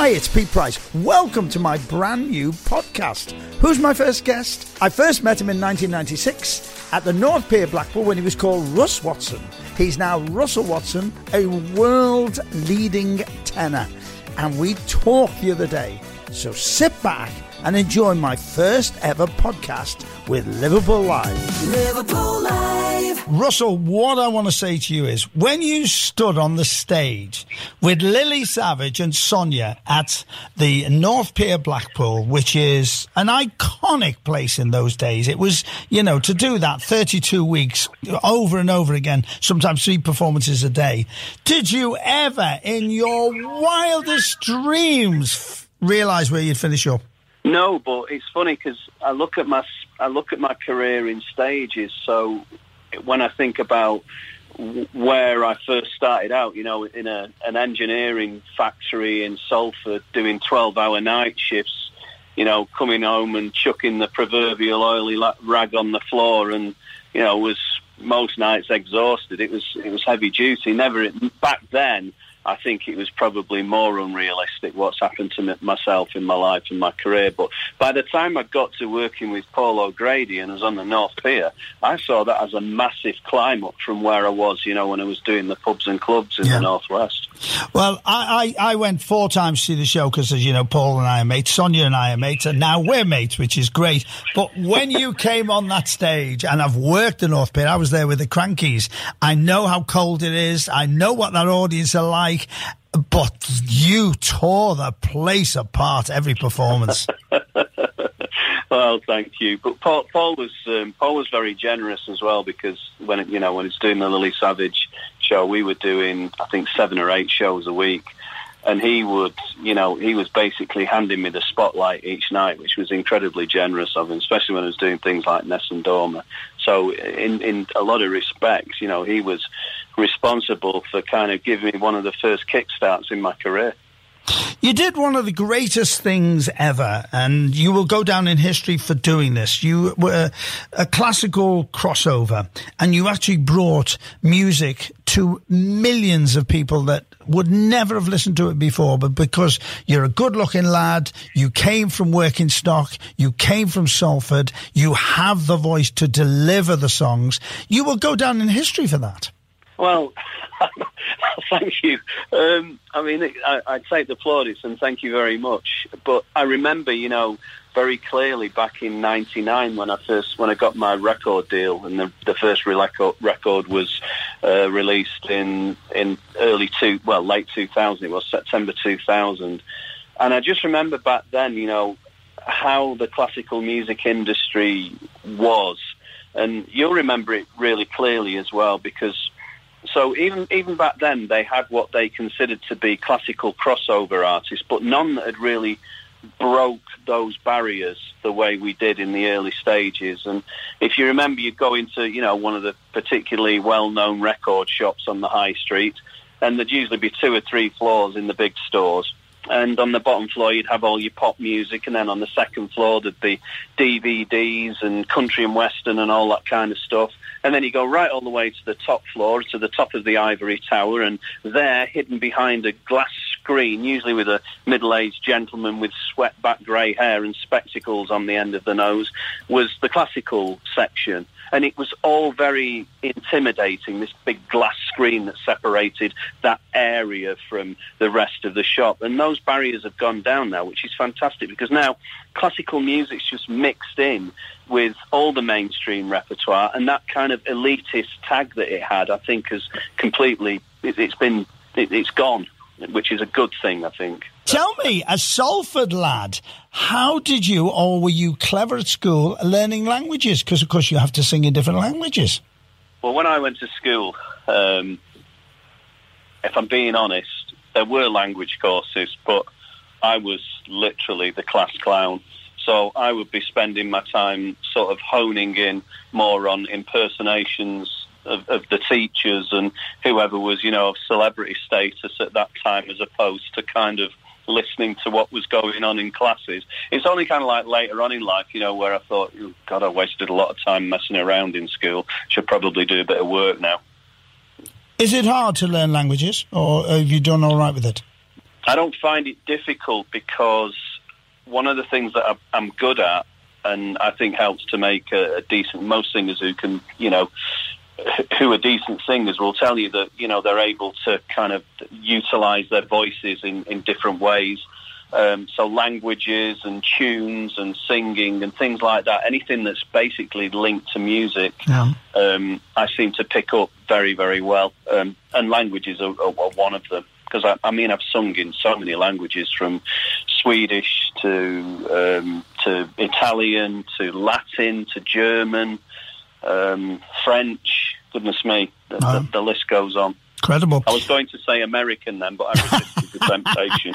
Hi, it's Pete Price. Welcome to my brand new podcast. Who's my first guest? I first met him in 1996 at the North Pier Blackpool when he was called Russ Watson. He's now Russell Watson, a world leading tenor. And we talked the other day. So sit back and enjoy my first ever podcast with Liverpool Live. Liverpool Live. Russell, what I want to say to you is when you stood on the stage with Lily Savage and Sonia at the North Pier Blackpool, which is an iconic place in those days, it was, you know, to do that 32 weeks over and over again, sometimes three performances a day. Did you ever, in your wildest dreams, realize where you'd finish up? No, but it's funny because I look at my I look at my career in stages. So when I think about where I first started out, you know, in a an engineering factory in Salford, doing twelve hour night shifts, you know, coming home and chucking the proverbial oily rag on the floor, and you know, was most nights exhausted. It was it was heavy duty. Never back then. I think it was probably more unrealistic what's happened to myself in my life and my career. But by the time I got to working with Paul O'Grady and was on the North Pier, I saw that as a massive climb up from where I was, you know, when I was doing the pubs and clubs in Yeah. the Northwest. Well, I, I, I went four times to see the show because, as you know, Paul and I are mates, Sonia and I are mates, and now we're mates, which is great. But when you came on that stage, and I've worked the North Pier, I was there with the Crankies. I know how cold it is. I know what that audience are like. But you tore the place apart every performance. Well, thank you. But Paul, Paul was um, Paul was very generous as well because when you know when it's doing the Lily Savage show, we were doing I think seven or eight shows a week, and he would you know he was basically handing me the spotlight each night, which was incredibly generous of him, especially when I was doing things like Nessun Dorma. So in in a lot of respects, you know, he was responsible for kind of giving me one of the first kickstarts in my career. You did one of the greatest things ever, and you will go down in history for doing this. You were a classical crossover, and you actually brought music to millions of people that would never have listened to it before, but because you're a good looking lad, you came from working stock, you came from Salford, you have the voice to deliver the songs, you will go down in history for that. Well, thank you. Um, I mean, I, I take the plaudits and thank you very much. But I remember, you know, very clearly back in '99 when I first when I got my record deal, and the, the first record record was uh, released in in early two well late 2000. It was September 2000, and I just remember back then, you know, how the classical music industry was, and you'll remember it really clearly as well because so even even back then they had what they considered to be classical crossover artists, but none that had really broke those barriers the way we did in the early stages. And if you remember, you'd go into you know one of the particularly well-known record shops on the high street, and there'd usually be two or three floors in the big stores. And on the bottom floor, you'd have all your pop music, and then on the second floor, there'd be DVDs and country and western and all that kind of stuff. And then you go right all the way to the top floor, to the top of the ivory tower, and there, hidden behind a glass screen, usually with a middle-aged gentleman with swept-back grey hair and spectacles on the end of the nose, was the classical section. And it was all very intimidating, this big glass screen that separated that area from the rest of the shop. And those barriers have gone down now, which is fantastic because now classical music's just mixed in with all the mainstream repertoire and that kind of elitist tag that it had, I think has completely, it, it's been, it, it's gone, which is a good thing, I think. Tell me, a Salford lad, how did you, or were you clever at school learning languages? Because, of course, you have to sing in different languages. Well, when I went to school, um, if I'm being honest, there were language courses, but I was literally the class clown. So I would be spending my time sort of honing in more on impersonations of, of the teachers and whoever was, you know, of celebrity status at that time as opposed to kind of listening to what was going on in classes. It's only kind of like later on in life, you know, where I thought, oh, God, I wasted a lot of time messing around in school. Should probably do a bit of work now. Is it hard to learn languages, or have you done all right with it? I don't find it difficult because one of the things that I'm good at, and I think helps to make a, a decent. Most singers who can, you know, who are decent singers will tell you that you know they're able to kind of utilize their voices in, in different ways. Um, so languages and tunes and singing and things like that. Anything that's basically linked to music, Yeah. um, I seem to pick up very, very well. Um, and languages are, are, are one of them. Because I, I mean, I've sung in so many languages, from Swedish to um, to Italian to Latin to German, um, French. Goodness me, the, Wow. the, the list goes on. Incredible. I was going to say American then, but I resisted the temptation.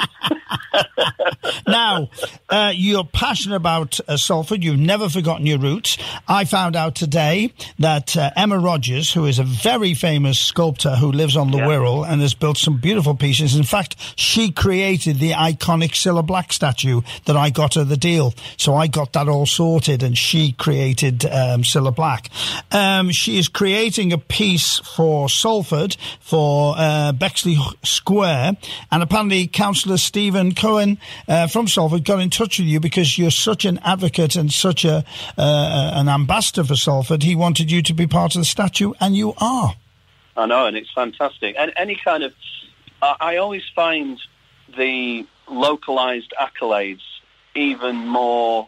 now, uh, you're passionate about uh, Salford. You've never forgotten your roots. I found out today that uh, Emma Rodgers, who is a very famous sculptor who lives on the Yeah. Wirral and has built some beautiful pieces. In fact, she created the iconic Cilla Black statue that I got her the deal. So I got that all sorted, and she created um, Cilla Black. Um, she is creating a piece for Salford for uh, Bexley Square, and apparently Councillor Stephen Coen uh, from Salford got in touch with you because you're such an advocate and such a uh, an ambassador for Salford. He wanted you to be part of the statue, and you are. I know, and it's fantastic. And any kind of, I, always find the localized accolades even more,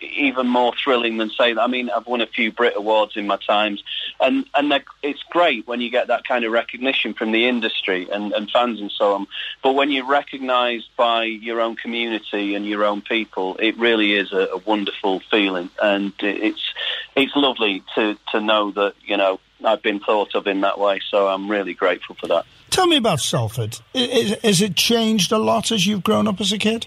even more thrilling than say. I mean, I've won a few Brit Awards in my times, and and it's great when you get that kind of recognition from the industry and, and fans and so on. But when you're recognised by your own community and your own people, it really is a, a wonderful feeling, and it's it's lovely to to know that you know I've been thought of in that way. So I'm really grateful for that. Tell me about Salford. Is, has it changed a lot as you've grown up as a kid?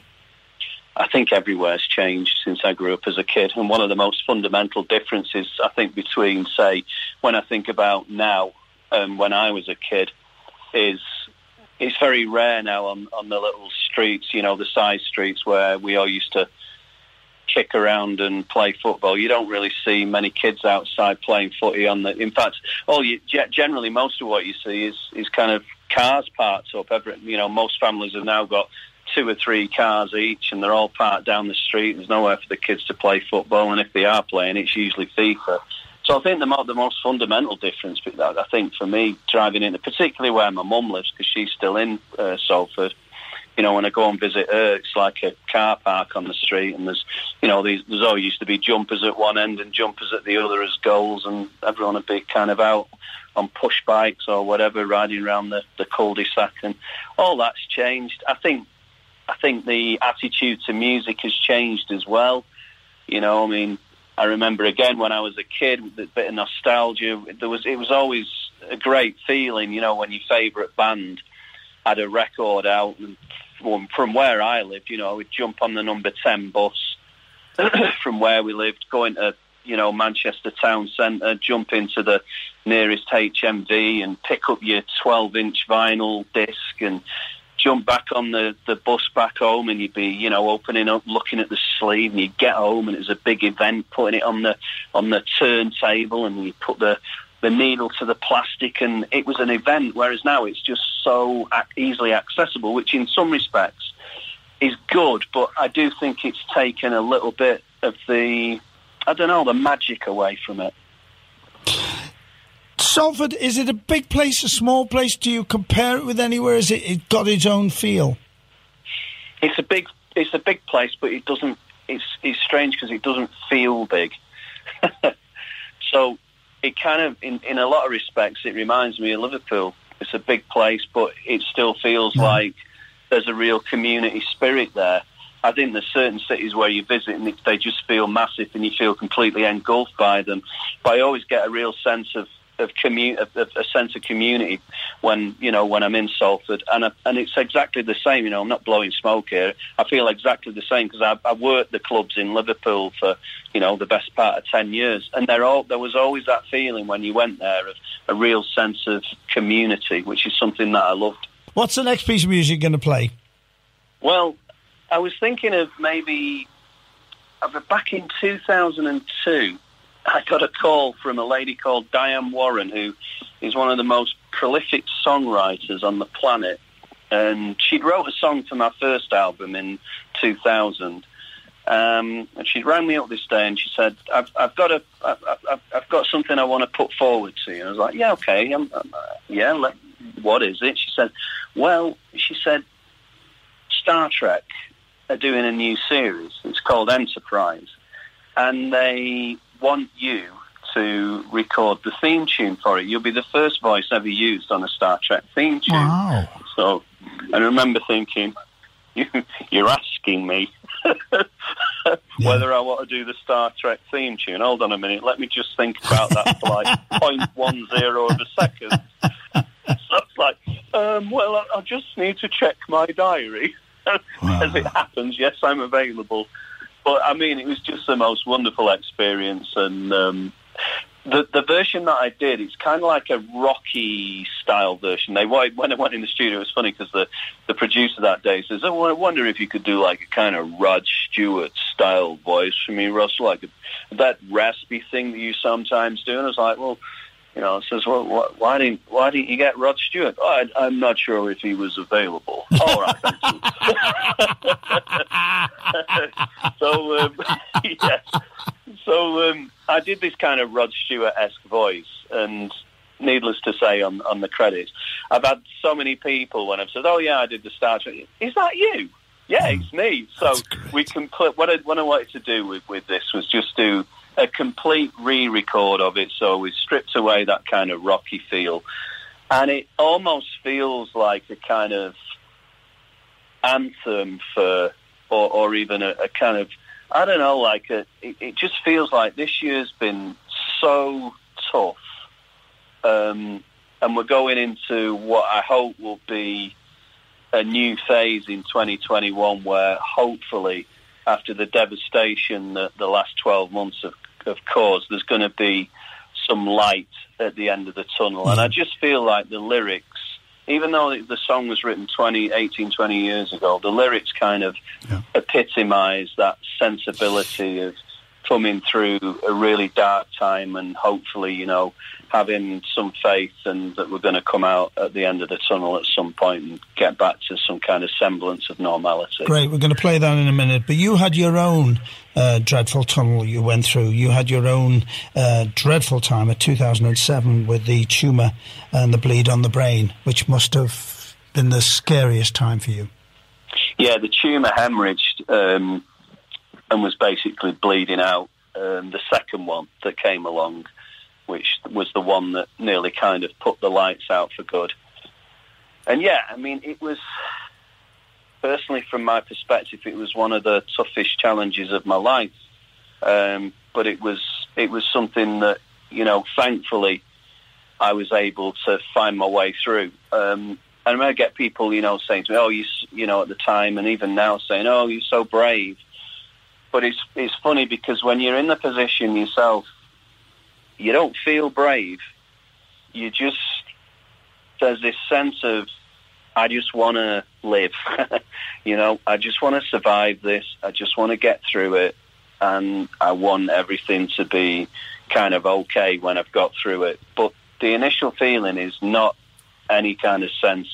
I think everywhere's changed since I grew up as a kid. And one of the most fundamental differences, I think, between, say, when I think about now and when I was a kid, is it's very rare now on, on the little streets, you know, the side streets where we all used to kick around and play football. You don't really see many kids outside playing footy on the. In fact, all you generally most of what you see is is kind of cars parked up. Every you know, most families have now got two or three cars each, and they're all parked down the street. There's nowhere for the kids to play football, and if they are playing, it's usually FIFA. So I think the, the most fundamental difference, I think for me, driving in, particularly where my mum lives, because she's still in uh, Salford, you know, when I go and visit her, it's like a car park on the street, and there's, you know, these, there's always used to be jumpers at one end and jumpers at the other as goals, and everyone would be kind of out on push bikes or whatever, riding around the, the cul-de-sac, and all that's changed. I think, I think the attitude to music has changed as well. You know, I mean, I remember again when I was a kid, with a bit of nostalgia. There was, it was always a great feeling, you know, when your favourite band had a record out, and from, where I lived, you know, we'd jump on the number ten bus from where we lived, going to you know Manchester town centre, jump into the nearest HMV and pick up your 12-inch vinyl disc and jump back on the, the bus back home and you'd be, you know, opening up, looking at the sleeve and you get home and it was a big event, putting it on the on the turntable and you put the the needle to the plastic and it was an event, whereas now it's just so easily accessible, which in some respects is good, but I do think it's taken a little bit of the, I don't know, the magic away from it. Salford, is it a big place, a small place? Do you compare it with anywhere? Is it, it got its own feel? It's a big, it's a big place, but it doesn't. It's it's strange because it doesn't feel big. so it kind of, in in a lot of respects, it reminds me of Liverpool. It's a big place, but it still feels like there's a real community spirit there. I think there's certain cities where you visit and they just feel massive and you feel completely engulfed by them. But I always get a real sense of of, commu- of, of a sense of community when you know when I'm in Salford, and I, and it's exactly the same. You know, I'm not blowing smoke here. I feel exactly the same because I, I worked the clubs in Liverpool for you know the best part of ten years, and there all there was always that feeling when you went there of a real sense of community, which is something that I loved. What's the next piece of music you're going to play? Well, I was thinking of maybe back in 2002. I got a call from a lady called Diane Warren, who is one of the most prolific songwriters on the planet. and she'd wrote a song for my first album in 2000. Um, and she rang me up this day and she said, "I've, I've got a, I've, I've, got something I want to put forward to you." And I was like, "Yeah, okay, um, uh, yeah. Let, what is it?" She said, "Well," she said, "Star Trek are doing a new series. It's called Enterprise, and they want you to record the theme tune for it. You'll be the first voice ever used on a Star Trek theme tune." Wow. So I remember thinking, you, you're asking me whether I want to do the Star Trek theme tune. Hold on a minute. Let me just think about that for like 0.10 of a second. So it's like, um, well, I, I just need to check my diary. As it happens, yes, I'm available. But I mean, it was just the most wonderful experience, and um, the the version that I did, it's kind of like a rocky style version. They when I went in the studio, it was funny because the the producer that day says, "Oh, I wonder if you could do like a kind of Rod Stewart style voice for me, Russell, like a, that raspy thing that you sometimes do." And I was like, "Well." You know, says, well, wh- why didn't why didn't you get Rod Stewart? Oh, I, I'm not sure if he was available. All right, so, um, yes. So um, I did this kind of Rod Stewart-esque voice, and needless to say, on, on the credits, I've had so many people when I've said, "Oh yeah, I did the Star Trek." Is that you? Yeah, it's me. So we can what I, what I wanted to do with, with this was just do a complete re-record of it. So we stripped away that kind of rocky feel, and it almost feels like a kind of anthem for, or, or even a, a kind of, I don't know, like a, it, it just feels like this year's been so tough, um, and we're going into what I hope will be a new phase in 2021 where hopefully after the devastation that the last 12 months have, have course, there's going to be some light at the end of the tunnel. And I mm. just feel like the lyrics, even though the song was written 20, 18, 20 years ago, the lyrics kind of Yeah. epitomise that sensibility of coming through a really dark time and hopefully, you know, having some faith and that we're going to come out at the end of the tunnel at some point and get back to some kind of semblance of normality. Great, we're going to play that in a minute. But you had your own uh, dreadful tunnel you went through. You had your own uh, dreadful time at 2007 with the tumour and the bleed on the brain, which must have been the scariest time for you. Yeah, the tumour hemorrhaged um, and was basically bleeding out. Um, the second one that came along, which was the one that nearly kind of put the lights out for good. And yeah, I mean, it was personally, from my perspective, it was one of the toughest challenges of my life. Um, but it was it was something that you know, thankfully, I was able to find my way through. Um, and I get people, you know, saying to me, "Oh, you, you know," at the time, and even now, saying, "Oh, you're so brave." But it's it's funny because when you're in the position yourself, you don't feel brave. You just there's this sense of I just want to live. you know, I just want to survive this. I just want to get through it, and I want everything to be kind of okay when I've got through it. But the initial feeling is not any kind of sense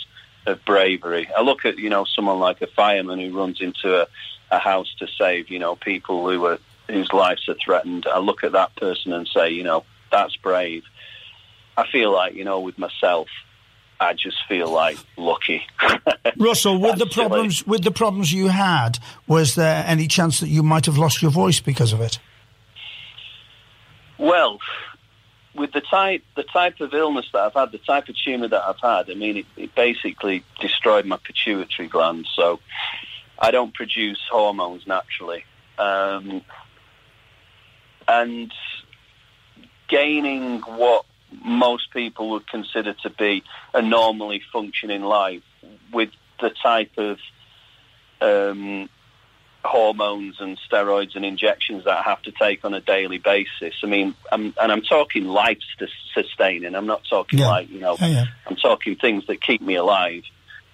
of bravery. I look at you know someone like a fireman who runs into a, a house to save you know people who are whose lives are threatened. I look at that person and say you know that's brave. I feel like you know with myself. I just feel like lucky. Russell, with the That's silly. problems with the problems you had, was there any chance that you might have lost your voice because of it? Well, with the type the type of illness that I've had, the type of tumour that I've had, I mean, it, it basically destroyed my pituitary gland. So I don't produce hormones naturally, um, and gaining what most people would consider to be a normally functioning life with the type of um, hormones and steroids and injections that I have to take on a daily basis. I mean, I'm, and I'm talking life sus- sustaining. I'm not talking Yeah. like, you know, Yeah, yeah. I'm talking things that keep me alive.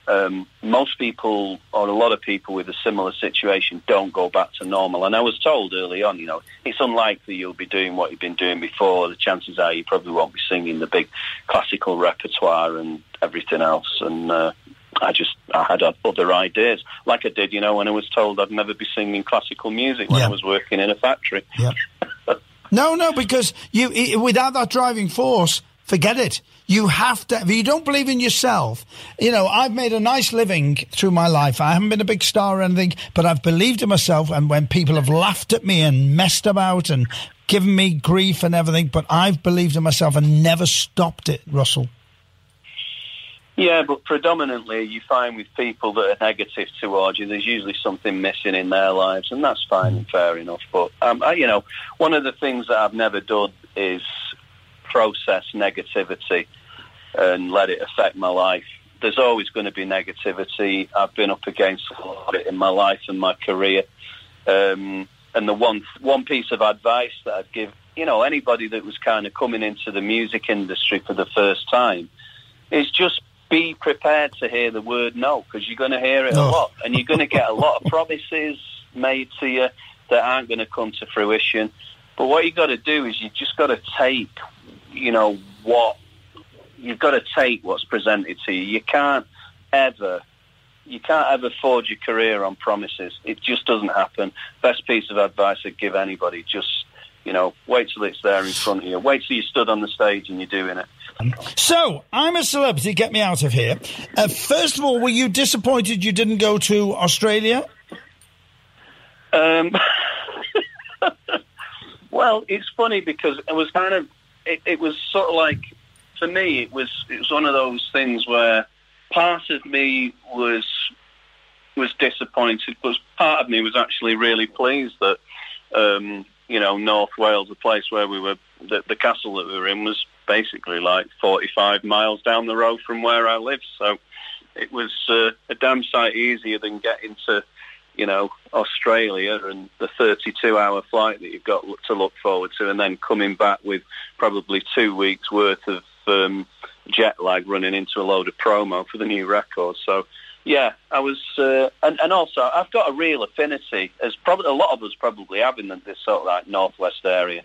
Um, most people, or a lot of people with a similar situation, don't go back to normal. And I was told early on, you know, it's unlikely you'll be doing what you've been doing before. The chances are you probably won't be singing the big classical repertoire and everything else. And uh, I just I had other ideas, like I did, you know, when I was told I'd never be singing classical music when Yeah. I was working in a factory. Yeah. no, no, because you without that driving force, forget it. You have to. If you don't believe in yourself, you know. I've made a nice living through my life. I haven't been a big star or anything, but I've believed in myself. And when people have laughed at me and messed about and given me grief and everything, but I've believed in myself and never stopped it, Russell. Yeah, but predominantly you find with people that are negative towards you, there's usually something missing in their lives, and that's fine and fair enough. But um, I, you know, one of the things that I've never done is process negativity and let it affect my life. There's always going to be negativity. I've been up against a lot of it in my life and my career. Um, and the one one piece of advice that I'd give, you know, anybody that was kind of coming into the music industry for the first time, is just be prepared to hear the word no because you're going to hear it a Oh. lot and you're going to get a lot of promises made to you that aren't going to come to fruition. But what you got to do is you just got to take, you know, what you've got to take what's presented to you. You can't ever, you can't ever forge your career on promises. It just doesn't happen. Best piece of advice I'd give anybody: just, you know, wait till it's there in front of you. Wait till you stood on the stage and you're doing it. So I'm a celebrity. Get me out of here. Uh, first of all, were you disappointed you didn't go to Australia? Um, well, it's funny because it was kind of it, it was sort of like for me it was it was one of those things where part of me was was disappointed, but part of me was actually really pleased that um, you know North Wales, the place where we were, the, the castle that we were in was basically like 45 miles down the road from where I live. So it was uh, a damn sight easier than getting to you know, Australia and the 32-hour flight that you've got to look forward to, and then coming back with probably two weeks' worth of um, jet lag running into a load of promo for the new record. So, yeah, I was, uh, and, and also I've got a real affinity, as probably a lot of us probably have in this sort of like northwest area,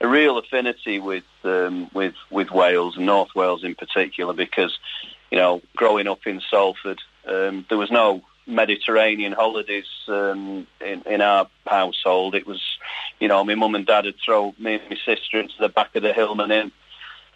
a real affinity with um, with with Wales and North Wales in particular, because you know, growing up in Salford, um, there was no Mediterranean holidays um, in, in our household. It was, you know, my mum and dad would throw me and my sister into the back of the Hillman Imp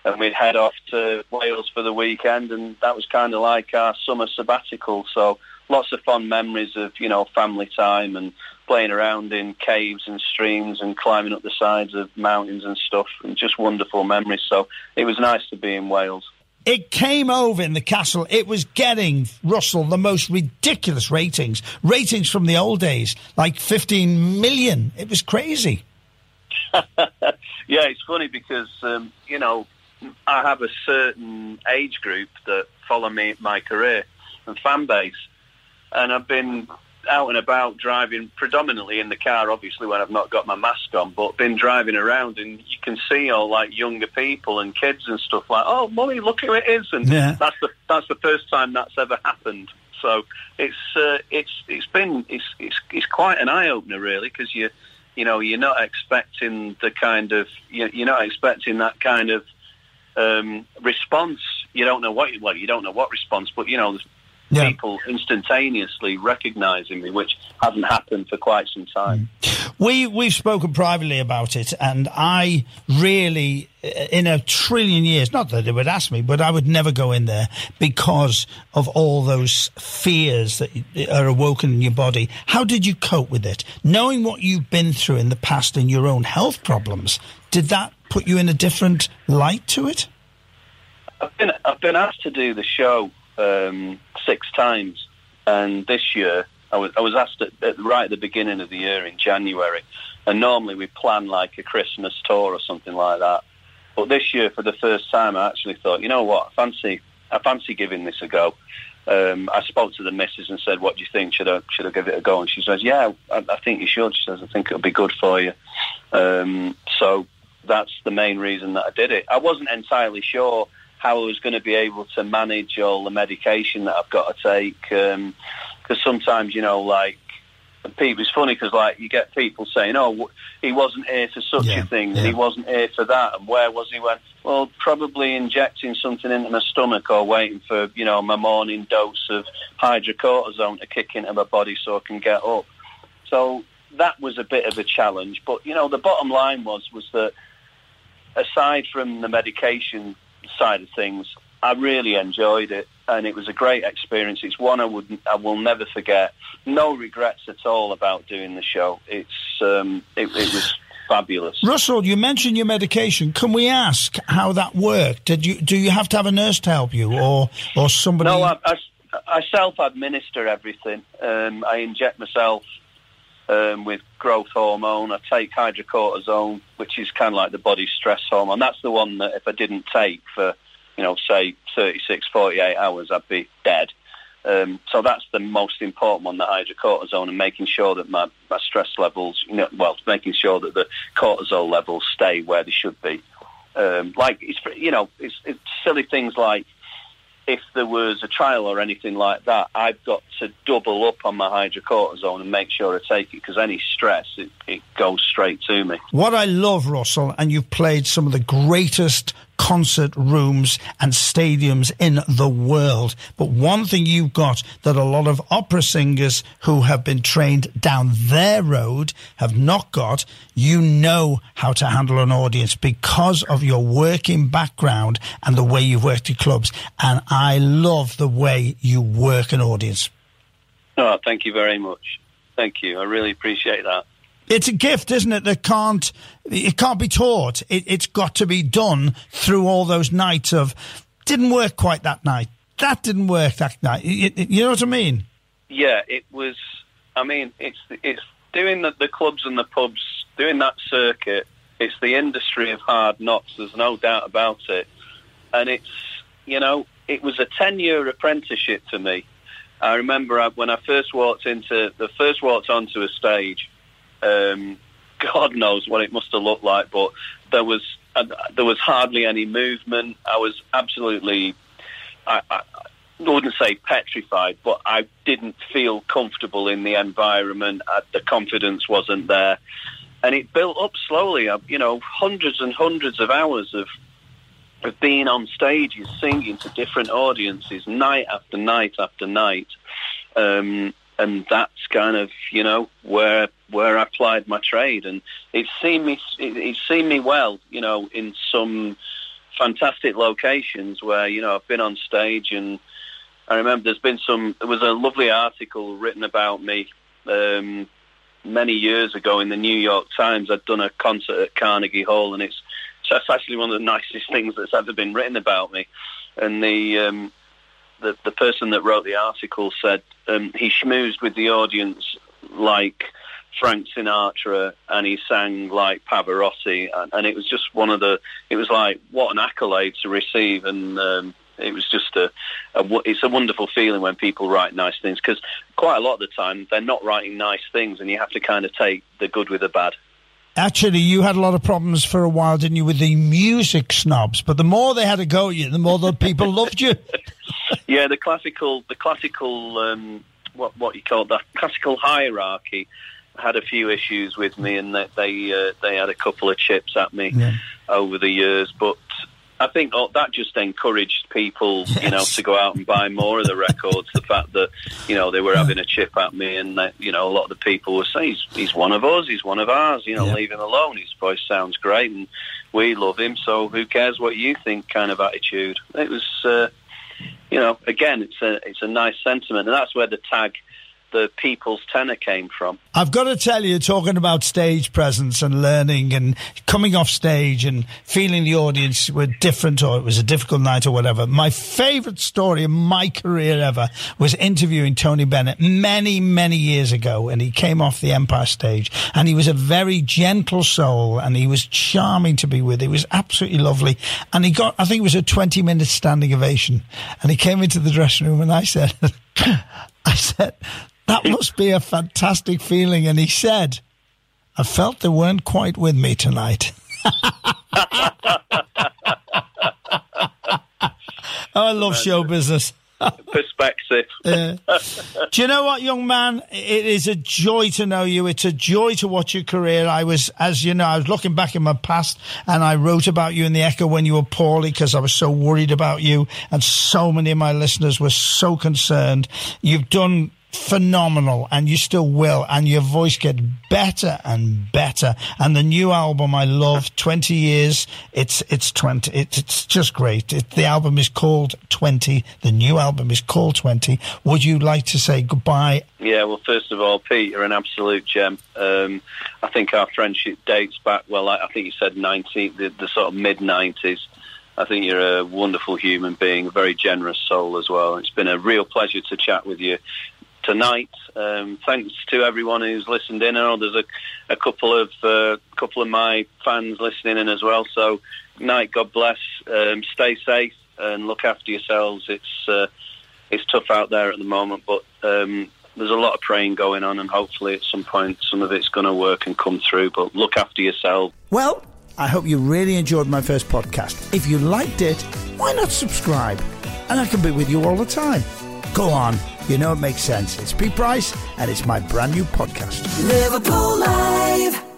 and we'd head off to Wales for the weekend and that was kind of like our summer sabbatical. So lots of fond memories of, you know, family time and playing around in caves and streams and climbing up the sides of mountains and stuff and just wonderful memories. So it was nice to be in Wales. It came over in the castle. It was getting Russell the most ridiculous ratings, ratings from the old days, like 15 million. It was crazy. yeah, it's funny because um, you know I have a certain age group that follow me my career and fan base, and I've been out and about driving predominantly in the car, obviously when I've not got my mask on, but been driving around and you can see all like younger people and kids and stuff like, oh, mummy, look who it is, and Yeah. that's the that's the first time that's ever happened. So it's uh, it's it's been it's it's it's quite an eye opener really because you you know you're not expecting the kind of you- you're not expecting that kind of um, response. You don't know what well you don't know what response, but you know Yeah. people instantaneously recognising me, which hasn't happened for quite some time. We we've spoken privately about it, and I really, uh, in a trillion years, not that they would ask me, but I would never go in there because of all those fears that are awoken in your body. How did you cope with it, knowing what you've been through in the past and your own health problems? Did that put you in a different light to it? I've been I've been asked to do the show um, six times, and this year I was I was asked at, at right at the beginning of the year in January, and normally we plan like a Christmas tour or something like that. But this year, for the first time, I actually thought, you know what, I fancy I fancy giving this a go. Um, I spoke to the missus and said, "What do you think? Should I should I give it a go?" And she says, "Yeah, I, I think you should." She says, "I think it'll be good for you." Um, so that's the main reason that I did it. I wasn't entirely sure how I was going to be able to manage all the medication that I've got to take um, because sometimes, you know, like Pete was funny because like you get people saying, "Oh, he wasn't here for such Yeah, a thing, and yeah. he wasn't here for that, and where was he when?" Well, probably injecting something into my stomach or waiting for you know my morning dose of hydrocortisone to kick into my body so I can get up. So that was a bit of a challenge. But you know, the bottom line was was that aside from the medication side of things, I really enjoyed it, and it was a great experience. It's one I would I will never forget. No regrets at all about doing the show. It's um, it, it was fabulous. Russell, you mentioned your medication. Can we ask how that worked? Did you do you have to have a nurse to help you, or or somebody? No, I, I, I self-administer everything. Um, I inject myself um, with growth hormone. I take hydrocortisone, which is kind of like the body stress hormone. That's the one that if I didn't take for, you know, say 36, 48 hours, I'd be dead. Um, so that's the most important one, the hydrocortisone, and making sure that my, my stress levels, you know, well, making sure that the cortisol levels stay where they should be. Um, like, it's, you know, it's, it's silly things like if there was a trial or anything like that, I've got to double up on my hydrocortisone and make sure I take it because any stress, it, it goes straight to me. What I love, Russell, and you've played some of the greatest concert rooms and stadiums in the world. But one thing you've got that a lot of opera singers who have been trained down their road have not got, you know how to handle an audience because of your working background and the way you've worked at clubs. And I love the way you work an audience. Oh, thank you very much. Thank you. I really appreciate that. It's a gift, isn't it? That can't it can't be taught. It, it's got to be done through all those nights of didn't work quite that night. That didn't work that night. You, you know what I mean? Yeah, it was. I mean, it's it's doing the, the clubs and the pubs, doing that circuit. It's the industry of hard knocks. There's no doubt about it, and it's you know it was a ten year apprenticeship to me. I remember when I first walked into the first walked onto a stage. Um, God knows what it must have looked like, but there was uh, there was hardly any movement. I was absolutely, I, I, I wouldn't say petrified, but I didn't feel comfortable in the environment. Uh, the confidence wasn't there, and it built up slowly. Uh, you know, hundreds and hundreds of hours of of being on stages, singing to different audiences, night after night after night. Um, and that's kind of you know where where I applied my trade, and it's seen me it, it's seen me well, you know, in some fantastic locations where you know I've been on stage, and I remember there's been some. There was a lovely article written about me um, many years ago in the New York Times. I'd done a concert at Carnegie Hall, and it's that's actually one of the nicest things that's ever been written about me. And the um, the, the person that wrote the article said um, he schmoozed with the audience like Frank Sinatra, and he sang like Pavarotti, and, and it was just one of the. It was like what an accolade to receive, and um, it was just a, a. It's a wonderful feeling when people write nice things because quite a lot of the time they're not writing nice things, and you have to kind of take the good with the bad. Actually, you had a lot of problems for a while, didn't you, with the music snobs? But the more they had to go at you, the more the people loved you. Yeah, the classical, the classical, um, what what you call that classical hierarchy, had a few issues with me, and that they uh, they had a couple of chips at me Yeah. over the years. But I think oh, that just encouraged people, you know, to go out and buy more of the records. the fact that you know they were having a chip at me, and that you know a lot of the people were saying he's, he's one of us, he's one of ours. You know, Yeah. leave him alone. His voice sounds great, and we love him. So who cares what you think? Kind of attitude. It was. Uh, you know, again, it's a it's a nice sentiment, and that's where the tag, the people's tenor, came from. I've got to tell you, talking about stage presence and learning and coming off stage and feeling the audience were different or it was a difficult night or whatever. My favourite story in my career ever was interviewing Tony Bennett many, many years ago. And he came off the Empire stage and he was a very gentle soul and he was charming to be with. He was absolutely lovely. And he got, I think it was a 20 minute standing ovation. And he came into the dressing room and I said, I said, that must be a fantastic feeling. And he said, I felt they weren't quite with me tonight. oh, I love show business. perspective. Do you know what, young man? It is a joy to know you. It's a joy to watch your career. I was, as you know, I was looking back in my past and I wrote about you in the Echo when you were poorly because I was so worried about you. And so many of my listeners were so concerned. You've done phenomenal and you still will and your voice gets better and better. And the new album i love 20 years it's it's 20 it's, it's just great. It, the album is called 20 the new album is called 20 would you like to say goodbye? Yeah well first of all pete you're an absolute gem. Um, i think our friendship dates back well i think you said 19 the, the sort of mid 90s I think you're a wonderful human being, a very generous soul as well. It's been a real pleasure to chat with you tonight. Um, thanks to everyone who's listened in. I know there's a, a couple of uh, couple of my fans listening in as well. So, night. God bless. Um, stay safe and look after yourselves. It's uh, it's tough out there at the moment, but um, there's a lot of praying going on, and hopefully at some point some of it's going to work and come through. But look after yourself. Well, I hope you really enjoyed my first podcast. If you liked it, why not subscribe? And I can be with you all the time. Go on, you know it makes sense. It's Pete Price, and it's my brand new podcast. Liverpool Live.